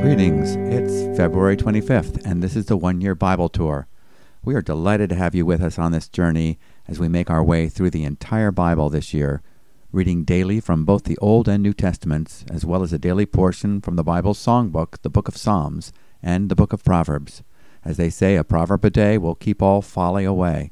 Greetings. It's February 25th, and this is the one year Bible Tour. We are delighted to have you with us on this journey as we make our way through the entire Bible this year, reading daily from both the Old and New Testaments, as well as a daily portion from the Bible's songbook, the Book of Psalms, and the Book of Proverbs. As they say, a proverb a day will keep all folly away.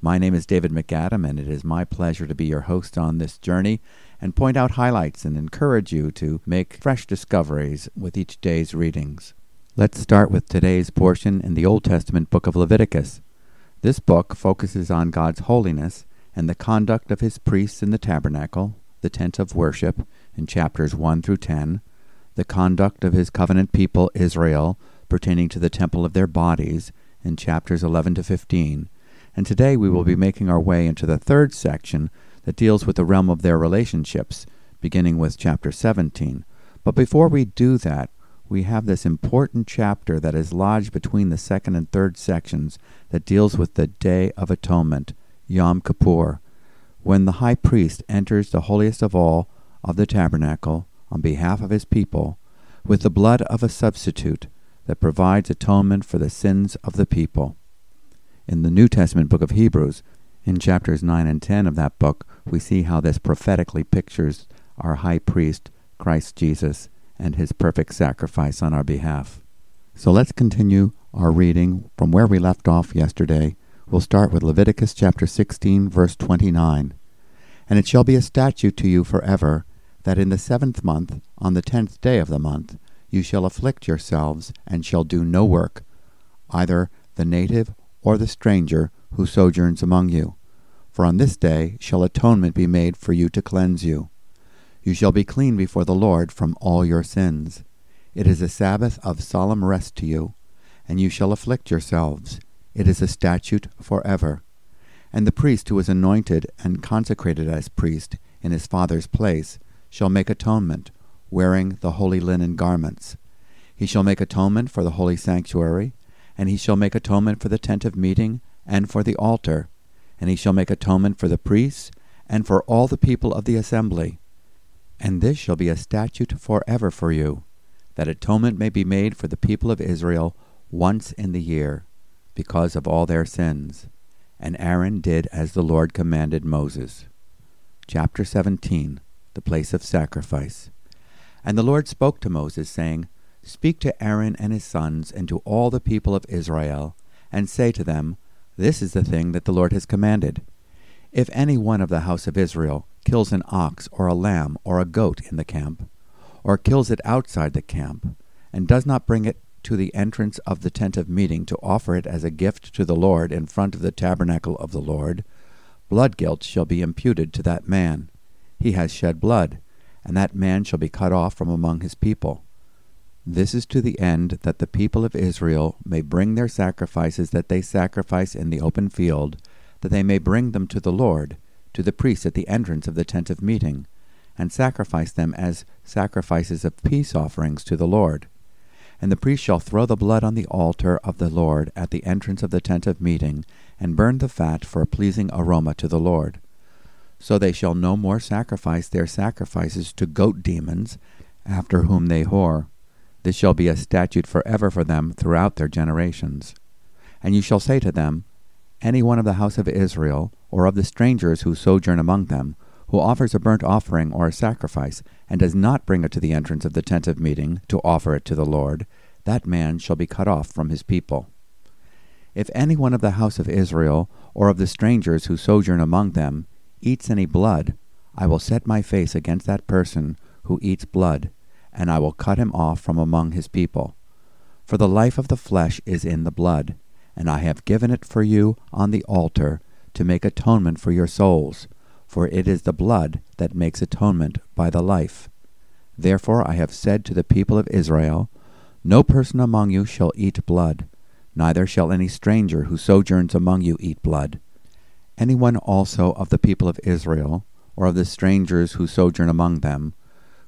My name is David MacAdam, and it is my pleasure to be your host on this journey and point out highlights and encourage you to make fresh discoveries with each day's readings. Let's start with today's portion in the Old Testament book of Leviticus. This book focuses on God's holiness and the conduct of his priests in the tabernacle, the tent of worship, in chapters 1 through 10, the conduct of his covenant people Israel pertaining to the temple of their bodies, in chapters 11 to 15, and today we will be making our way into the third section that deals with the realm of their relationships, beginning with chapter 17. But before we do that, we have this important chapter that is lodged between the second and third sections that deals with the Day of Atonement, Yom Kippur, when the high priest enters the holiest of all of the tabernacle on behalf of his people with the blood of a substitute that provides atonement for the sins of the people. In the New Testament book of Hebrews, in chapters 9 and 10 of that book, we see how this prophetically pictures our high priest, Christ Jesus, and his perfect sacrifice on our behalf. So let's continue our reading from where we left off yesterday. We'll start with Leviticus chapter 16, verse 29. And it shall be a statute to you forever, that in the seventh month, on the tenth day of the month, you shall afflict yourselves, and shall do no work, either the native or the stranger who sojourns among you. For on this day shall atonement be made for you to cleanse you. You shall be clean before the Lord from all your sins. It is a Sabbath of solemn rest to you, and you shall afflict yourselves. It is a statute forever. And the priest who is anointed and consecrated as priest in his father's place shall make atonement, wearing the holy linen garments. He shall make atonement for the holy sanctuary, and he shall make atonement for the tent of meeting, and for the altar, and he shall make atonement for the priests, and for all the people of the assembly. And this shall be a statute forever for you, that atonement may be made for the people of Israel once in the year, because of all their sins. And Aaron did as the Lord commanded Moses. Chapter 17 The Place of Sacrifice. And the Lord spoke to Moses, saying, Speak to Aaron and his sons, and to all the people of Israel, and say to them, this is the thing that the Lord has commanded. If any one of the house of Israel kills an ox or a lamb or a goat in the camp, or kills it outside the camp, and does not bring it to the entrance of the tent of meeting to offer it as a gift to the Lord in front of the tabernacle of the Lord, blood guilt shall be imputed to that man. He has shed blood, and that man shall be cut off from among his people. This is to the end that the people of Israel may bring their sacrifices that they sacrifice in the open field, that they may bring them to the Lord, to the priests at the entrance of the tent of meeting, and sacrifice them as sacrifices of peace offerings to the Lord. And the priest shall throw the blood on the altar of the Lord at the entrance of the tent of meeting, and burn the fat for a pleasing aroma to the Lord. So they shall no more sacrifice their sacrifices to goat demons, after whom they whore this shall be a statute forever for them throughout their generations. And you shall say to them, Any one of the house of Israel, or of the strangers who sojourn among them, who offers a burnt offering or a sacrifice, and does not bring it to the entrance of the tent of meeting to offer it to the Lord, that man shall be cut off from his people. If any one of the house of Israel, or of the strangers who sojourn among them, eats any blood, I will set my face against that person who eats blood, and I will cut him off from among his people. For the life of the flesh is in the blood, and I have given it for you on the altar to make atonement for your souls, for it is the blood that makes atonement by the life. Therefore I have said to the people of Israel, No person among you shall eat blood, neither shall any stranger who sojourns among you eat blood. Any one also of the people of Israel, or of the strangers who sojourn among them,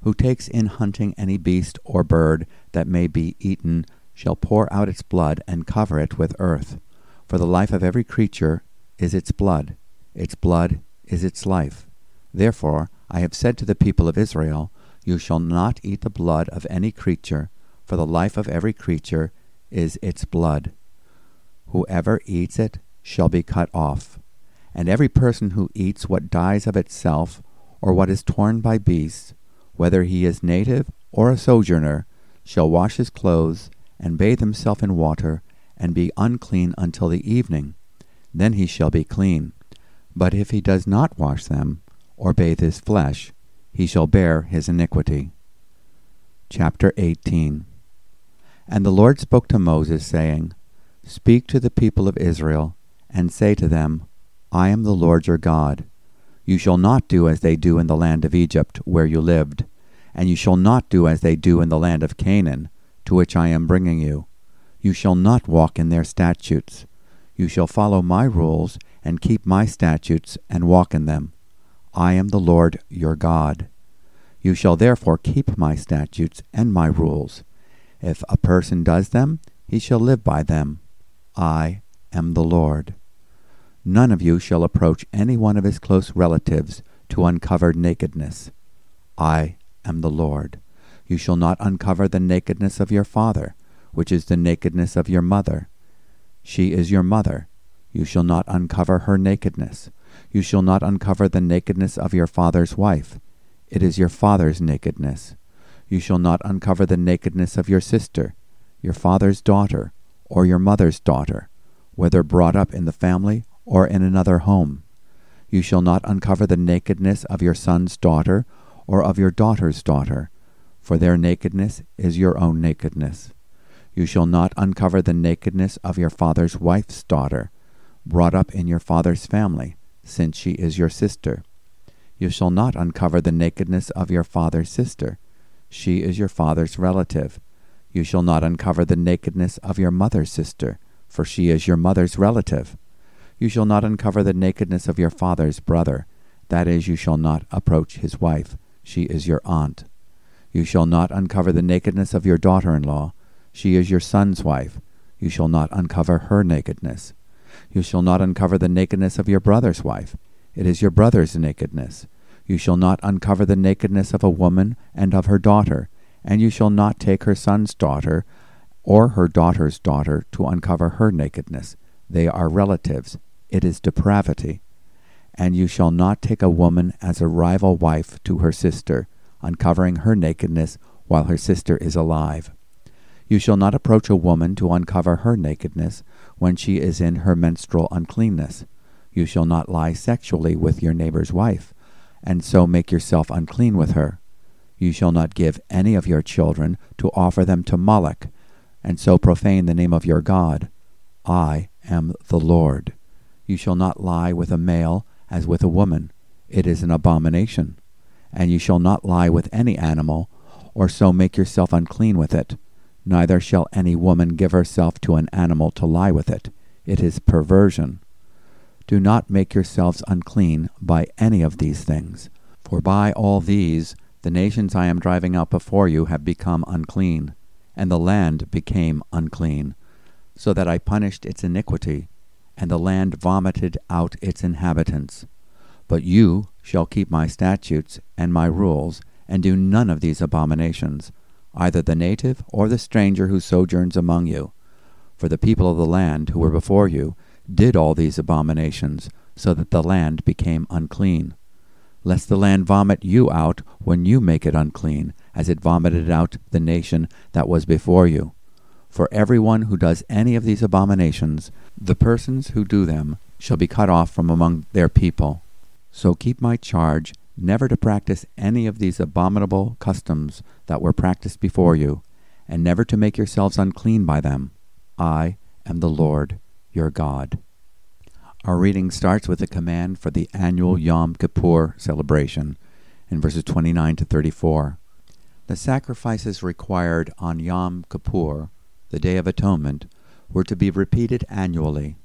who takes in hunting any beast or bird that may be eaten shall pour out its blood and cover it with earth. For the life of every creature is its blood, its blood is its life. Therefore I have said to the people of Israel, You shall not eat the blood of any creature, for the life of every creature is its blood. Whoever eats it shall be cut off. And every person who eats what dies of itself, or what is torn by beasts, whether he is native or a sojourner, shall wash his clothes, and bathe himself in water, and be unclean until the evening. Then he shall be clean. But if he does not wash them, or bathe his flesh, he shall bear his iniquity. Chapter 18 And the Lord spoke to Moses, saying, Speak to the people of Israel, and say to them, I am the Lord your God. You shall not do as they do in the land of Egypt, where you lived, and you shall not do as they do in the land of Canaan, to which I am bringing you. You shall not walk in their statutes. You shall follow my rules, and keep my statutes, and walk in them. I am the Lord your God. You shall therefore keep my statutes and my rules. If a person does them, he shall live by them. I am the Lord. None of you shall approach any one of his close relatives to uncover nakedness. I am the Lord. You shall not uncover the nakedness of your father, which is the nakedness of your mother. She is your mother. You shall not uncover her nakedness. You shall not uncover the nakedness of your father's wife. It is your father's nakedness. You shall not uncover the nakedness of your sister, your father's daughter, or your mother's daughter, whether brought up in the family or in another home. You shall not uncover the nakedness of your son's daughter or of your daughter's daughter, for their nakedness is your own nakedness. You shall not uncover the nakedness of your father's wife's daughter, brought up in your father's family, since she is your sister. You shall not uncover the nakedness of your father's sister. She is your father's relative. You shall not uncover the nakedness of your mother's sister, for she is your mother's relative. You shall not uncover the nakedness of your father's brother, that is, you shall not approach his wife, she is your aunt. You shall not uncover the nakedness of your daughter in law, she is your son's wife, you shall not uncover her nakedness. You shall not uncover the nakedness of your brother's wife, it is your brother's nakedness. You shall not uncover the nakedness of a woman and of her daughter, and you shall not take her son's daughter or her daughter's daughter to uncover her nakedness. They are relatives, it is depravity. And you shall not take a woman as a rival wife to her sister, uncovering her nakedness while her sister is alive. You shall not approach a woman to uncover her nakedness when she is in her menstrual uncleanness. You shall not lie sexually with your neighbor's wife, and so make yourself unclean with her. You shall not give any of your children to offer them to Moloch, and so profane the name of your God. I am the Lord. You shall not lie with a male as with a woman. It is an abomination. And you shall not lie with any animal, or so make yourself unclean with it. Neither shall any woman give herself to an animal to lie with it. It is perversion. Do not make yourselves unclean by any of these things. For by all these the nations I am driving out before you have become unclean, and the land became unclean, so that I punished its iniquity and the land vomited out its inhabitants. But you shall keep my statutes and my rules, and do none of these abominations, either the native or the stranger who sojourns among you. For the people of the land who were before you did all these abominations, so that the land became unclean. Lest the land vomit you out when you make it unclean, as it vomited out the nation that was before you. For every one who does any of these abominations, the persons who do them shall be cut off from among their people. So keep my charge never to practice any of these abominable customs that were practiced before you, and never to make yourselves unclean by them. I am the Lord your God. Our reading starts with a command for the annual Yom Kippur celebration in verses 29 to 34. The sacrifices required on Yom Kippur the Day of Atonement, were to be repeated annually.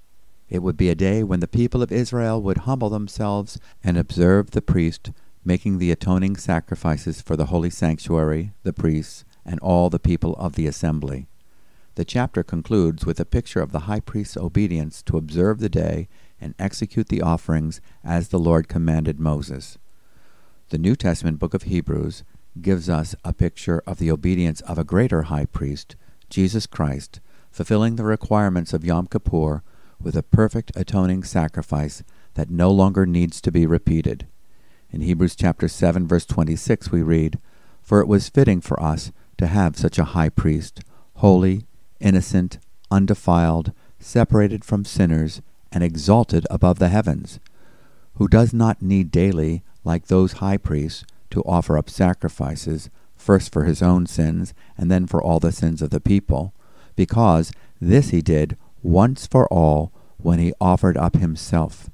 It would be a day when the people of Israel would humble themselves and observe the priest making the atoning sacrifices for the holy sanctuary, the priests, and all the people of the assembly. The chapter concludes with a picture of the high priest's obedience to observe the day and execute the offerings as the Lord commanded Moses. The New Testament book of Hebrews gives us a picture of the obedience of a greater high priest, Jesus Christ, fulfilling the requirements of Yom Kippur with a perfect atoning sacrifice that no longer needs to be repeated. In Hebrews chapter 7 verse 26 we read, For it was fitting for us to have such a high priest, holy, innocent, undefiled, separated from sinners, and exalted above the heavens, who does not need daily, like those high priests, to offer up sacrifices, first for his own sins, and then for all the sins of the people, because this he did once for all when he offered up himself.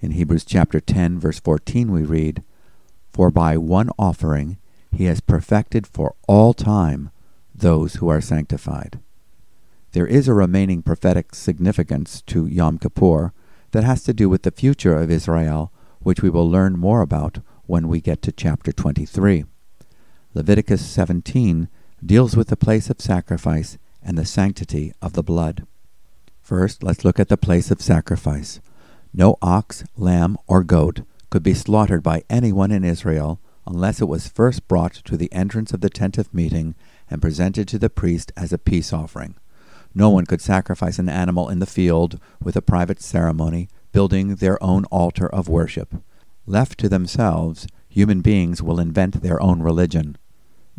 In Hebrews chapter 10, verse 14, we read, For by one offering he has perfected for all time those who are sanctified. There is a remaining prophetic significance to Yom Kippur that has to do with the future of Israel, which we will learn more about when we get to chapter 23. Leviticus 17 deals with the place of sacrifice and the sanctity of the blood. First, let's look at the place of sacrifice. No ox, lamb, or goat could be slaughtered by anyone in Israel unless it was first brought to the entrance of the tent of meeting and presented to the priest as a peace offering. No one could sacrifice an animal in the field with a private ceremony, building their own altar of worship. Left to themselves, human beings will invent their own religion.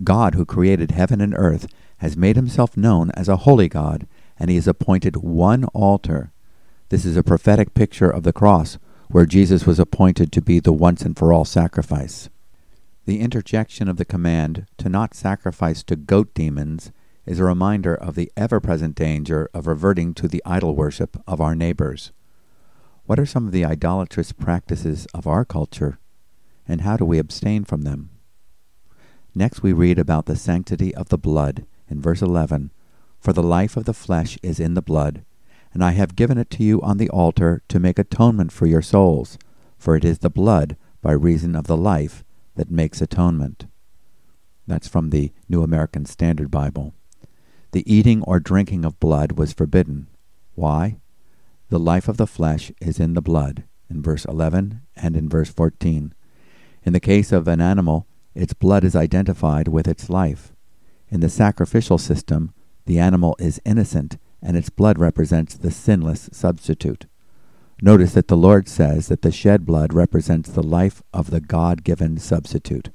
God, who created heaven and earth, has made himself known as a holy God, and he has appointed one altar. This is a prophetic picture of the cross, where Jesus was appointed to be the once and for all sacrifice. The interjection of the command to not sacrifice to goat demons is a reminder of the ever present danger of reverting to the idol worship of our neighbors. What are some of the idolatrous practices of our culture, and how do we abstain from them? Next, we read about the sanctity of the blood in verse 11 For the life of the flesh is in the blood, and I have given it to you on the altar to make atonement for your souls, for it is the blood, by reason of the life, that makes atonement. That's from the New American Standard Bible. The eating or drinking of blood was forbidden. Why? The life of the flesh is in the blood, in verse 11 and in verse 14. In the case of an animal, its blood is identified with its life. In the sacrificial system, the animal is innocent and its blood represents the sinless substitute. Notice that the Lord says that the shed blood represents the life of the God given substitute.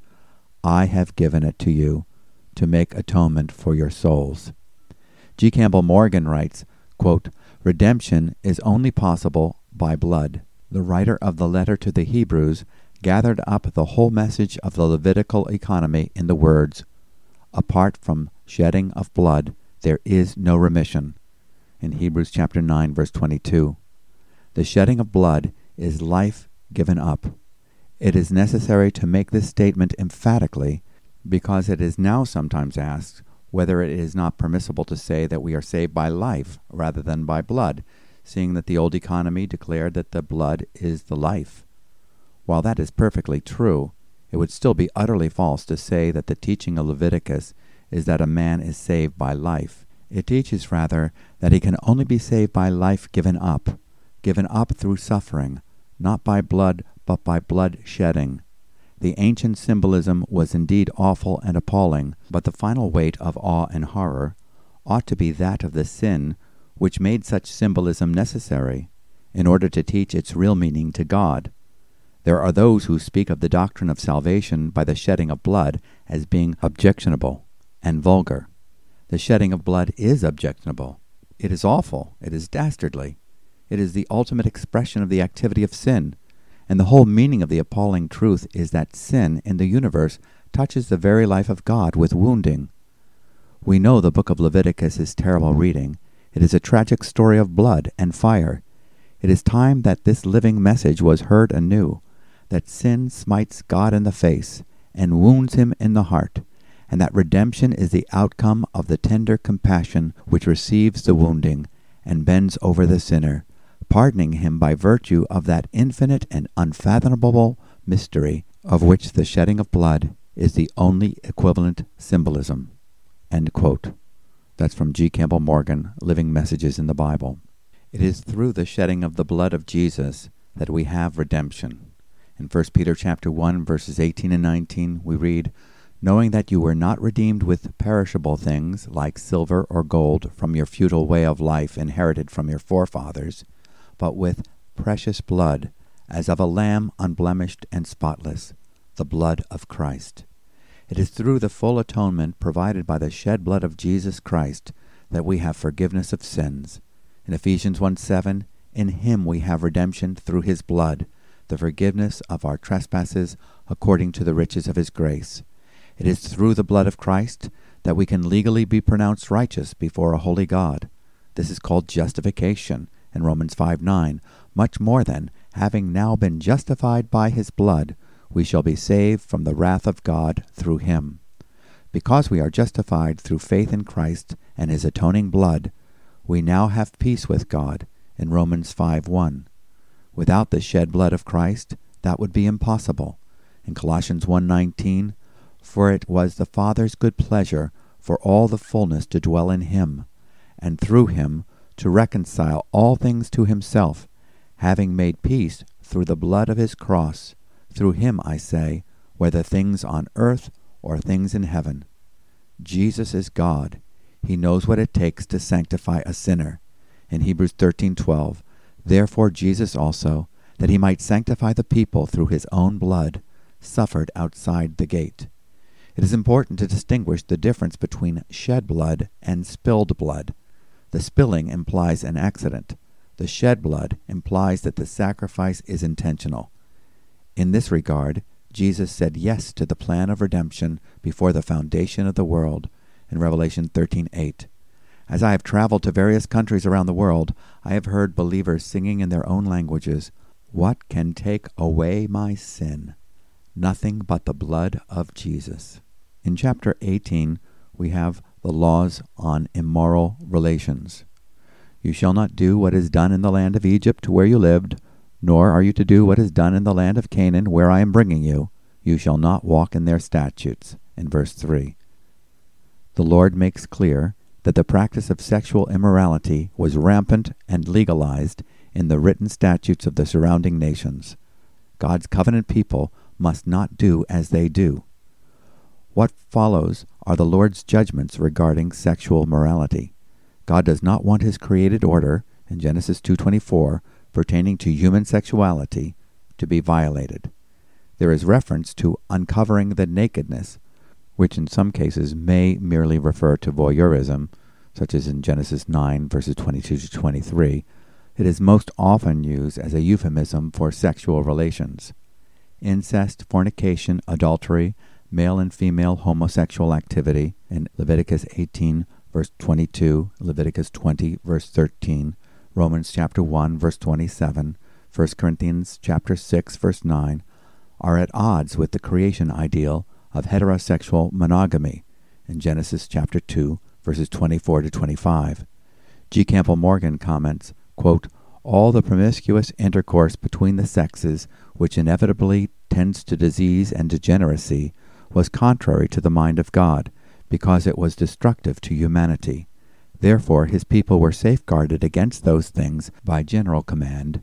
I have given it to you to make atonement for your souls. G. Campbell Morgan writes, quote, Redemption is only possible by blood. The writer of the letter to the Hebrews gathered up the whole message of the Levitical economy in the words, Apart from shedding of blood, there is no remission. In Hebrews chapter 9, verse 22. The shedding of blood is life given up. It is necessary to make this statement emphatically because it is now sometimes asked whether it is not permissible to say that we are saved by life rather than by blood, seeing that the old economy declared that the blood is the life. While that is perfectly true, it would still be utterly false to say that the teaching of Leviticus is that a man is saved by life. It teaches rather that he can only be saved by life given up, given up through suffering, not by blood, but by blood shedding. The ancient symbolism was indeed awful and appalling, but the final weight of awe and horror ought to be that of the sin which made such symbolism necessary, in order to teach its real meaning to God. There are those who speak of the doctrine of salvation by the shedding of blood as being objectionable and vulgar. The shedding of blood is objectionable. It is awful. It is dastardly. It is the ultimate expression of the activity of sin and the whole meaning of the appalling truth is that sin in the universe touches the very life of God with wounding. We know the book of Leviticus is terrible reading. It is a tragic story of blood and fire. It is time that this living message was heard anew, that sin smites God in the face and wounds him in the heart, and that redemption is the outcome of the tender compassion which receives the wounding and bends over the sinner pardoning him by virtue of that infinite and unfathomable mystery of which the shedding of blood is the only equivalent symbolism. That's from G. Campbell Morgan, Living Messages in the Bible. It is through the shedding of the blood of Jesus that we have redemption. In 1 Peter chapter 1 verses 18 and 19 we read, "Knowing that you were not redeemed with perishable things like silver or gold from your futile way of life inherited from your forefathers, but with precious blood, as of a lamb unblemished and spotless, the blood of Christ." It is through the full atonement provided by the shed blood of Jesus Christ that we have forgiveness of sins. In Ephesians 1 7, in him we have redemption through his blood the forgiveness of our trespasses according to the riches of his grace. It is through the blood of Christ that we can legally be pronounced righteous before a holy God. This is called justification in Romans 5 9. Much more than, having now been justified by his blood, we shall be saved from the wrath of God through him. Because we are justified through faith in Christ and his atoning blood, we now have peace with God in Romans 5 1. Without the shed blood of Christ, that would be impossible. In Colossians 1:19, for it was the Father's good pleasure for all the fullness to dwell in him, and through him to reconcile all things to himself, having made peace through the blood of his cross. Through him, I say, whether things on earth or things in heaven. Jesus is God. He knows what it takes to sanctify a sinner. In Hebrews 13:12, Therefore Jesus also, that he might sanctify the people through his own blood, suffered outside the gate. It is important to distinguish the difference between shed blood and spilled blood. The spilling implies an accident. The shed blood implies that the sacrifice is intentional. In this regard, Jesus said yes to the plan of redemption before the foundation of the world in Revelation 13:8. As I have traveled to various countries around the world, I have heard believers singing in their own languages, What can take away my sin? Nothing but the blood of Jesus. In chapter 18, we have the laws on immoral relations. You shall not do what is done in the land of Egypt where you lived, nor are you to do what is done in the land of Canaan where I am bringing you. You shall not walk in their statutes. In verse 3. The Lord makes clear that the practice of sexual immorality was rampant and legalized in the written statutes of the surrounding nations. God's covenant people must not do as they do. What follows are the Lord's judgments regarding sexual morality. God does not want his created order in Genesis 2:24 pertaining to human sexuality to be violated. There is reference to uncovering the nakedness which in some cases may merely refer to voyeurism, such as in Genesis 9, verses 22 to 23, it is most often used as a euphemism for sexual relations. Incest, fornication, adultery, male and female homosexual activity in Leviticus 18, verse 22, Leviticus 20, verse 13, Romans chapter 1, verse 27, 1 Corinthians chapter 6, verse 9, are at odds with the creation ideal of heterosexual monogamy in Genesis chapter 2, verses 24 to 25. G. Campbell Morgan comments, quote, All the promiscuous intercourse between the sexes, which inevitably tends to disease and degeneracy, was contrary to the mind of God, because it was destructive to humanity. Therefore his people were safeguarded against those things by general command,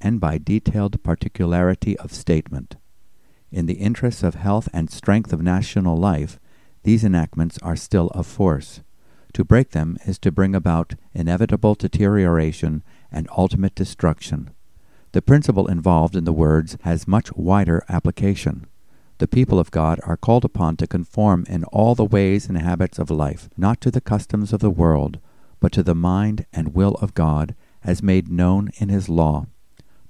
and by detailed particularity of statement. In the interests of health and strength of national life, these enactments are still of force. To break them is to bring about inevitable deterioration and ultimate destruction. The principle involved in the words has much wider application. The people of God are called upon to conform in all the ways and habits of life, not to the customs of the world, but to the mind and will of God, as made known in His law.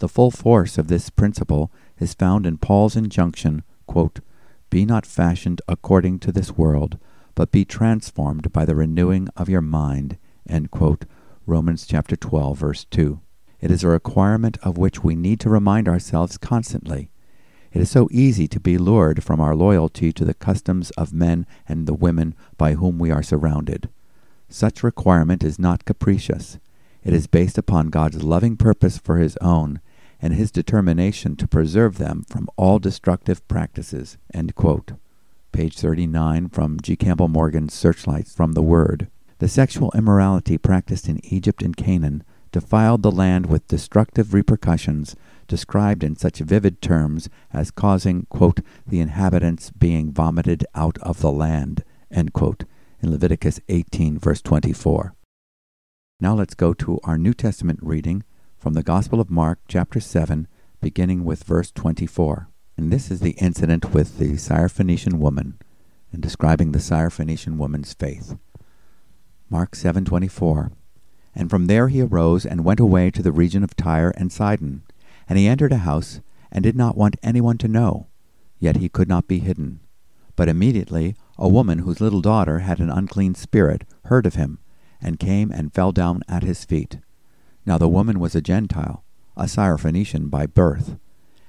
The full force of this principle is found in Paul's injunction, quote, Be not fashioned according to this world, but be transformed by the renewing of your mind. Romans chapter 12, verse 2. It is a requirement of which we need to remind ourselves constantly. It is so easy to be lured from our loyalty to the customs of men and the women by whom we are surrounded. Such requirement is not capricious. It is based upon God's loving purpose for his own and his determination to preserve them from all destructive practices. Page 39 from G. Campbell Morgan's Searchlights from the Word. The sexual immorality practiced in Egypt and Canaan defiled the land with destructive repercussions described in such vivid terms as causing, quote, the inhabitants being vomited out of the land, quote, in Leviticus 18, verse 24. Now let's go to our New Testament reading from the Gospel of Mark, chapter 7, beginning with verse 24. And this is the incident with the Syrophoenician woman, and describing the Syrophoenician woman's faith. Mark 7:24 And from there he arose and went away to the region of Tyre and Sidon. And he entered a house and did not want anyone to know yet he could not be hidden. But immediately a woman whose little daughter had an unclean spirit heard of him and came and fell down at his feet. Now the woman was a gentile a Syrophoenician by birth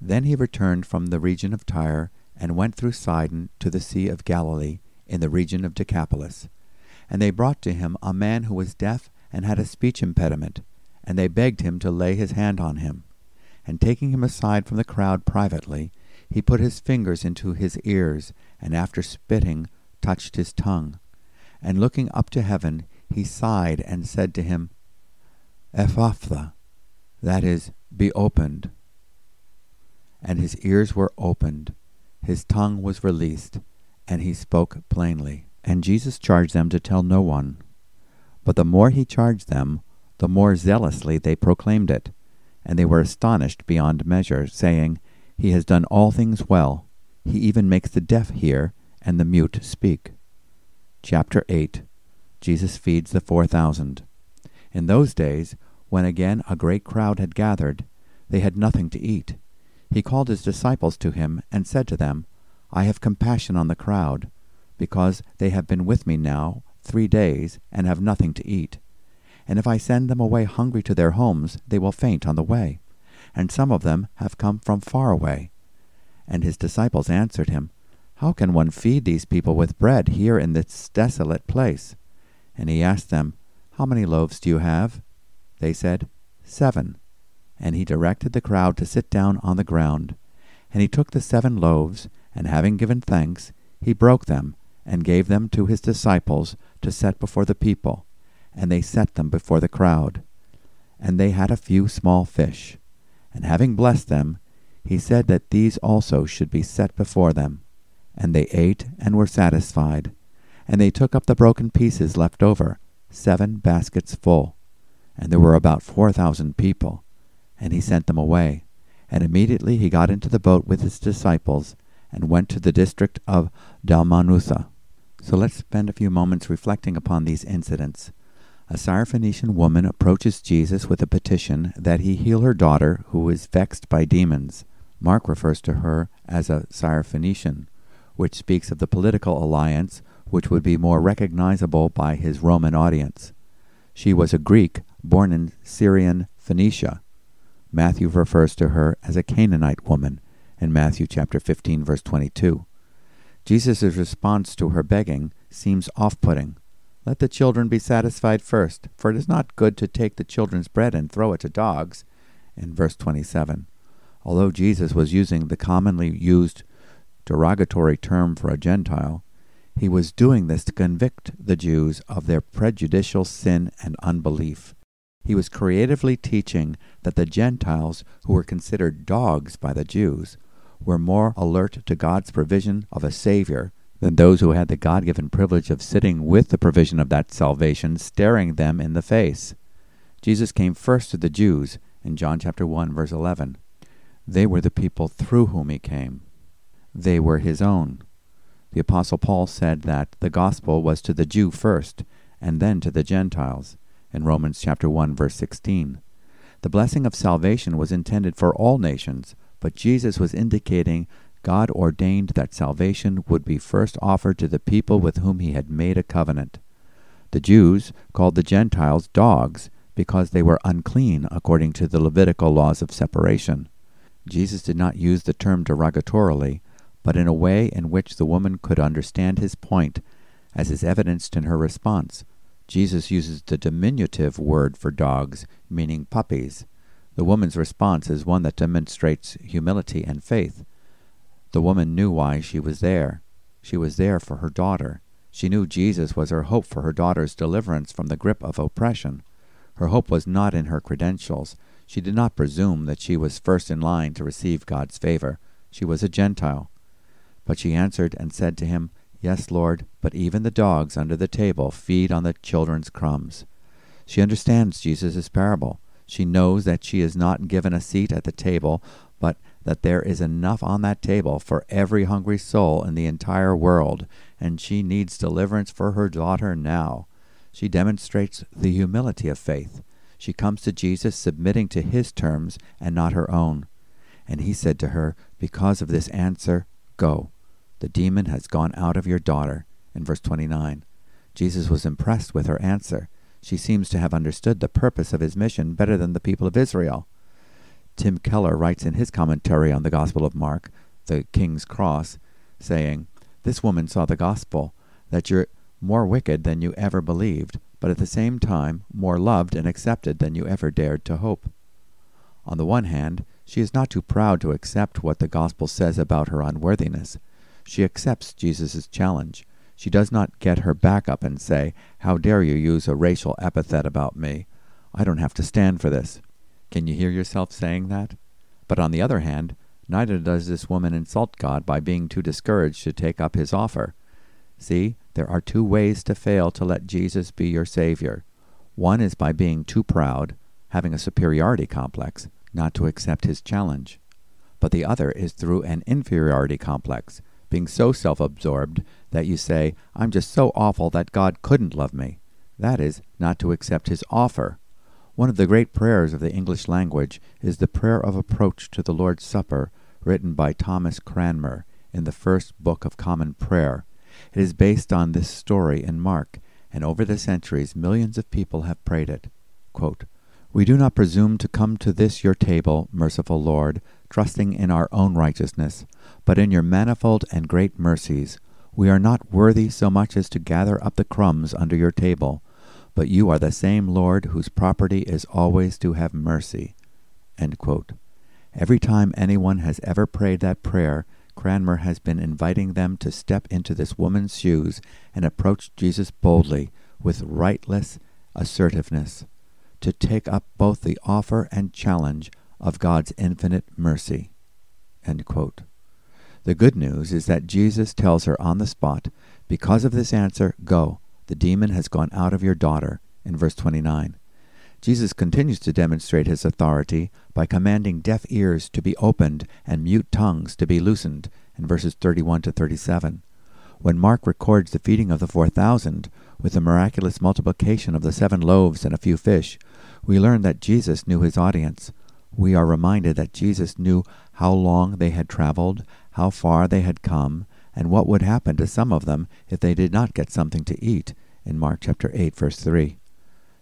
Then he returned from the region of Tyre, and went through Sidon to the Sea of Galilee, in the region of Decapolis. And they brought to him a man who was deaf and had a speech impediment, and they begged him to lay his hand on him. And taking him aside from the crowd privately, he put his fingers into his ears, and after spitting, touched his tongue. And looking up to heaven, he sighed and said to him, Ephphatha, that is, be opened. And his ears were opened, his tongue was released, and he spoke plainly. And Jesus charged them to tell no one. But the more he charged them, the more zealously they proclaimed it. And they were astonished beyond measure, saying, He has done all things well. He even makes the deaf hear and the mute speak. Chapter 8 Jesus feeds the four thousand. In those days, when again a great crowd had gathered, they had nothing to eat. He called his disciples to him, and said to them, I have compassion on the crowd because they have been with me now three days and have nothing to eat. And if I send them away hungry to their homes, they will faint on the way. And some of them have come from far away. And his disciples answered him, How can one feed these people with bread here in this desolate place? And he asked them, How many loaves do you have? They said, Seven. And he directed the crowd to sit down on the ground. And he took the seven loaves, and having given thanks, he broke them, and gave them to his disciples to set before the people, and they set them before the crowd. And they had a few small fish. And having blessed them, he said that these also should be set before them. And they ate and were satisfied. And they took up the broken pieces left over, seven baskets full. And there were about four thousand people. And he sent them away. And immediately he got into the boat with his disciples, and went to the district of Dalmanutha. So let's spend a few moments reflecting upon these incidents. A Syrophoenician woman approaches Jesus with a petition that he heal her daughter who is vexed by demons. Mark refers to her as a Syrophoenician, which speaks of the political alliance which would be more recognizable by his Roman audience. She was a Greek born in Syrian Phoenicia. Matthew refers to her as a Canaanite woman in Matthew chapter 15 verse 22. Jesus' response to her begging seems off putting. Let the children be satisfied first, for it is not good to take the children's bread and throw it to dogs. In verse 27. Although Jesus was using the commonly used derogatory term for a Gentile, he was doing this to convict the Jews of their prejudicial sin and unbelief. He was creatively teaching that the Gentiles, who were considered dogs by the Jews, were more alert to God's provision of a Savior than those who had the God given privilege of sitting with the provision of that salvation staring them in the face. Jesus came first to the Jews in John chapter 1 verse 11. They were the people through whom he came. They were his own. The apostle Paul said that the gospel was to the Jew first and then to the Gentiles in Romans chapter 1 verse 16. The blessing of salvation was intended for all nations, but Jesus was indicating God ordained that salvation would be first offered to the people with whom he had made a covenant. The Jews called the Gentiles dogs because they were unclean according to the Levitical laws of separation. Jesus did not use the term derogatorily, but in a way in which the woman could understand his point, as is evidenced in her response. Jesus uses the diminutive word for dogs, meaning puppies. The woman's response is one that demonstrates humility and faith. The woman knew why she was there. She was there for her daughter. She knew Jesus was her hope for her daughter's deliverance from the grip of oppression. Her hope was not in her credentials. She did not presume that she was first in line to receive God's favor. She was a Gentile. But she answered and said to him, Yes, Lord, but even the dogs under the table feed on the children's crumbs. She understands Jesus' parable. She knows that she is not given a seat at the table, but that there is enough on that table for every hungry soul in the entire world, and she needs deliverance for her daughter now. She demonstrates the humility of faith. She comes to Jesus submitting to his terms and not her own. And he said to her, Because of this answer, go. The demon has gone out of your daughter. In verse 29. Jesus was impressed with her answer. She seems to have understood the purpose of his mission better than the people of Israel. Tim Keller writes in his commentary on the Gospel of Mark, the King's Cross, saying, This woman saw the gospel, that you're more wicked than you ever believed, but at the same time more loved and accepted than you ever dared to hope. On the one hand, she is not too proud to accept what the gospel says about her unworthiness. She accepts Jesus' challenge. She does not get her back up and say, How dare you use a racial epithet about me? I don't have to stand for this. Can you hear yourself saying that? But on the other hand, neither does this woman insult God by being too discouraged to take up his offer. See, there are two ways to fail to let Jesus be your Savior. One is by being too proud, having a superiority complex, not to accept his challenge. But the other is through an inferiority complex, being so self absorbed that you say, I'm just so awful that God couldn't love me. That is, not to accept his offer. One of the great prayers of the English language is the prayer of approach to the Lord's Supper, written by Thomas Cranmer in the first book of Common Prayer. It is based on this story in Mark, and over the centuries millions of people have prayed it. Quote, we do not presume to come to this your table, merciful Lord, trusting in our own righteousness, but in your manifold and great mercies. We are not worthy so much as to gather up the crumbs under your table, but you are the same Lord whose property is always to have mercy. Every time anyone has ever prayed that prayer, Cranmer has been inviting them to step into this woman's shoes and approach Jesus boldly with rightless assertiveness to take up both the offer and challenge of God's infinite mercy. The good news is that Jesus tells her on the spot, Because of this answer, go. The demon has gone out of your daughter, in verse 29. Jesus continues to demonstrate his authority by commanding deaf ears to be opened and mute tongues to be loosened, in verses 31 to 37. When Mark records the feeding of the 4,000 with the miraculous multiplication of the seven loaves and a few fish, we learn that Jesus knew his audience. We are reminded that Jesus knew how long they had traveled, how far they had come, and what would happen to some of them if they did not get something to eat in Mark chapter 8 verse 3.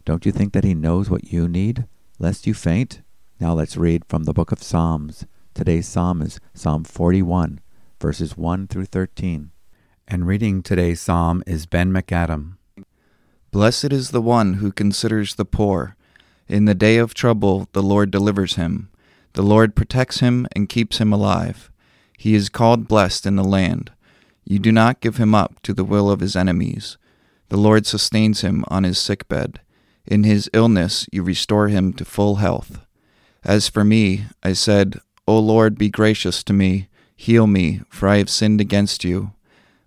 Don't you think that he knows what you need, lest you faint? Now let's read from the book of Psalms. Today's psalm is Psalm 41, verses 1 through 13. And reading today's psalm is Ben MacAdam. Blessed is the one who considers the poor. In the day of trouble, the Lord delivers him. The Lord protects him and keeps him alive. He is called blessed in the land. You do not give him up to the will of his enemies. The Lord sustains him on his sick bed. In his illness, you restore him to full health. As for me, I said, O Lord, be gracious to me. Heal me, for I have sinned against you.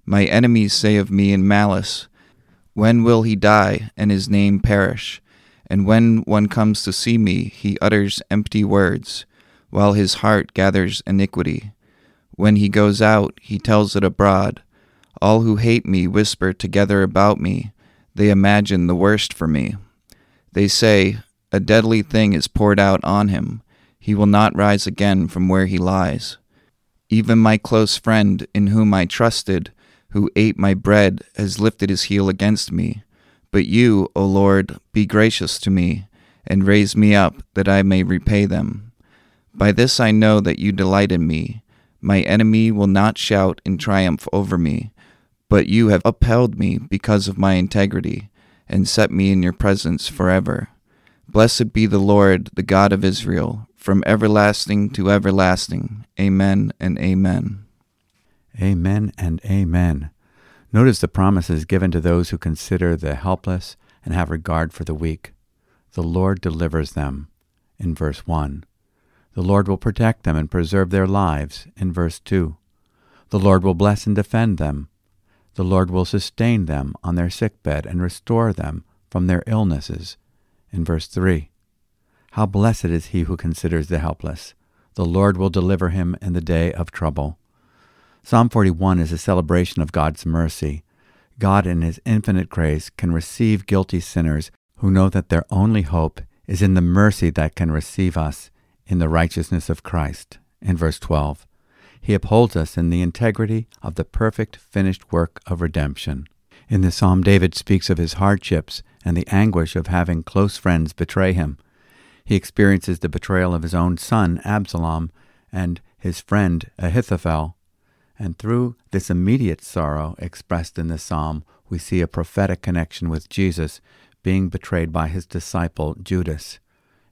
My enemies say of me in malice, When will he die and his name perish? And when one comes to see me, he utters empty words, while his heart gathers iniquity. When he goes out, he tells it abroad. All who hate me whisper together about me. They imagine the worst for me. They say, A deadly thing is poured out on him. He will not rise again from where he lies. Even my close friend, in whom I trusted, who ate my bread, has lifted his heel against me. But you, O Lord, be gracious to me, and raise me up, that I may repay them. By this I know that you delight in me. My enemy will not shout in triumph over me, but you have upheld me because of my integrity, and set me in your presence forever. Blessed be the Lord, the God of Israel, from everlasting to everlasting. Amen and amen. Amen and amen. Notice the promises given to those who consider the helpless and have regard for the weak. The Lord delivers them, in verse 1. The Lord will protect them and preserve their lives, in verse 2. The Lord will bless and defend them. The Lord will sustain them on their sick bed and restore them from their illnesses, in verse 3. How blessed is he who considers the helpless. The Lord will deliver him in the day of trouble. Psalm 41 is a celebration of God's mercy. God, in His infinite grace, can receive guilty sinners who know that their only hope is in the mercy that can receive us in the righteousness of Christ. In verse 12, He upholds us in the integrity of the perfect finished work of redemption. In the psalm, David speaks of his hardships and the anguish of having close friends betray him. He experiences the betrayal of his own son, Absalom, and his friend, Ahithophel. And through this immediate sorrow expressed in the psalm, we see a prophetic connection with Jesus being betrayed by his disciple Judas.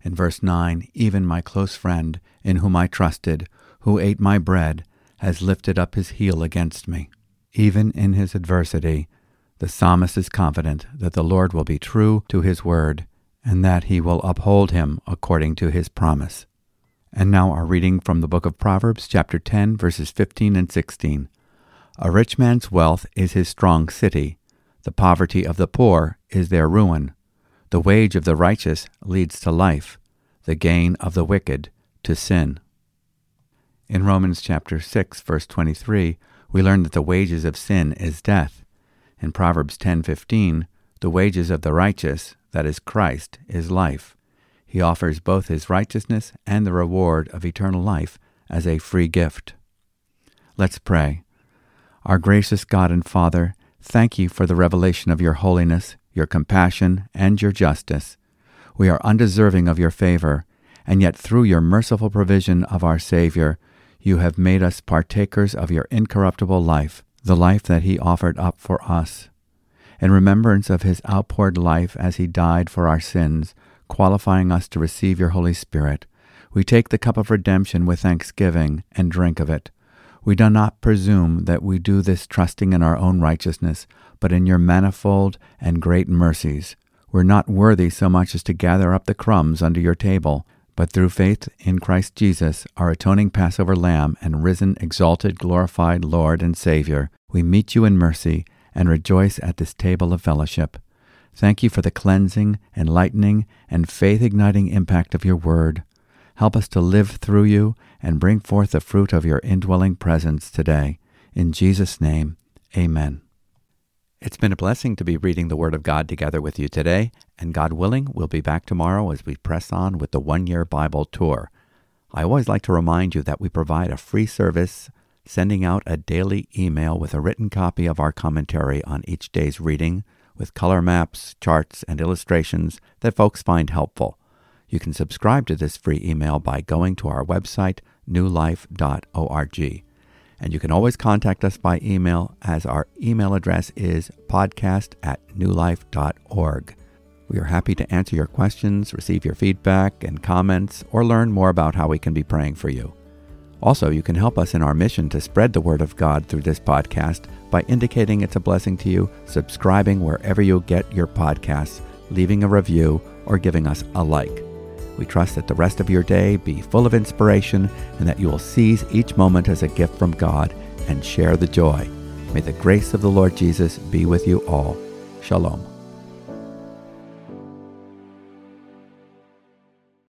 In verse 9, even my close friend, in whom I trusted, who ate my bread, has lifted up his heel against me. Even in his adversity, the psalmist is confident that the Lord will be true to his word and that he will uphold him according to his promise. And now our reading from the book of Proverbs, chapter 10, verses 15 and 16. A rich man's wealth is his strong city. The poverty of the poor is their ruin. The wage of the righteous leads to life, the gain of the wicked to sin. In Romans chapter 6, verse 23, we learn that the wages of sin is death. In Proverbs 10:15, the wages of the righteous, that is Christ, is life. He offers both his righteousness and the reward of eternal life as a free gift. Let's pray. Our gracious God and Father, thank you for the revelation of your holiness, your compassion, and your justice. We are undeserving of your favor, and yet through your merciful provision of our Savior, you have made us partakers of your incorruptible life, the life that he offered up for us. In remembrance of his outpoured life as he died for our sins, qualifying us to receive your Holy Spirit, we take the cup of redemption with thanksgiving and drink of it. We do not presume that we do this trusting in our own righteousness, but in your manifold and great mercies. We're not worthy so much as to gather up the crumbs under your table, but through faith in Christ Jesus, our atoning Passover lamb and risen, exalted, glorified Lord and Savior, we meet you in mercy and rejoice at this table of fellowship. Thank you for the cleansing, enlightening, and faith igniting impact of your word. Help us to live through you and bring forth the fruit of your indwelling presence today. In Jesus' name, amen. It's been a blessing to be reading the Word of God together with you today, and God willing, we'll be back tomorrow as we press on with the one year Bible tour. I always like to remind you that we provide a free service sending out a daily email with a written copy of our commentary on each day's reading with color maps, charts, and illustrations that folks find helpful. You can subscribe to this free email by going to our website, newlife.org. And you can always contact us by email, as our email address is podcast at newlife.org. We are happy to answer your questions, receive your feedback and comments, or learn more about how we can be praying for you. Also, you can help us in our mission to spread the Word of God through this podcast by indicating it's a blessing to you, subscribing wherever you get your podcasts, leaving a review, or giving us a like. We trust that the rest of your day be full of inspiration and that you will seize each moment as a gift from God and share the joy. May the grace of the Lord Jesus be with you all. Shalom.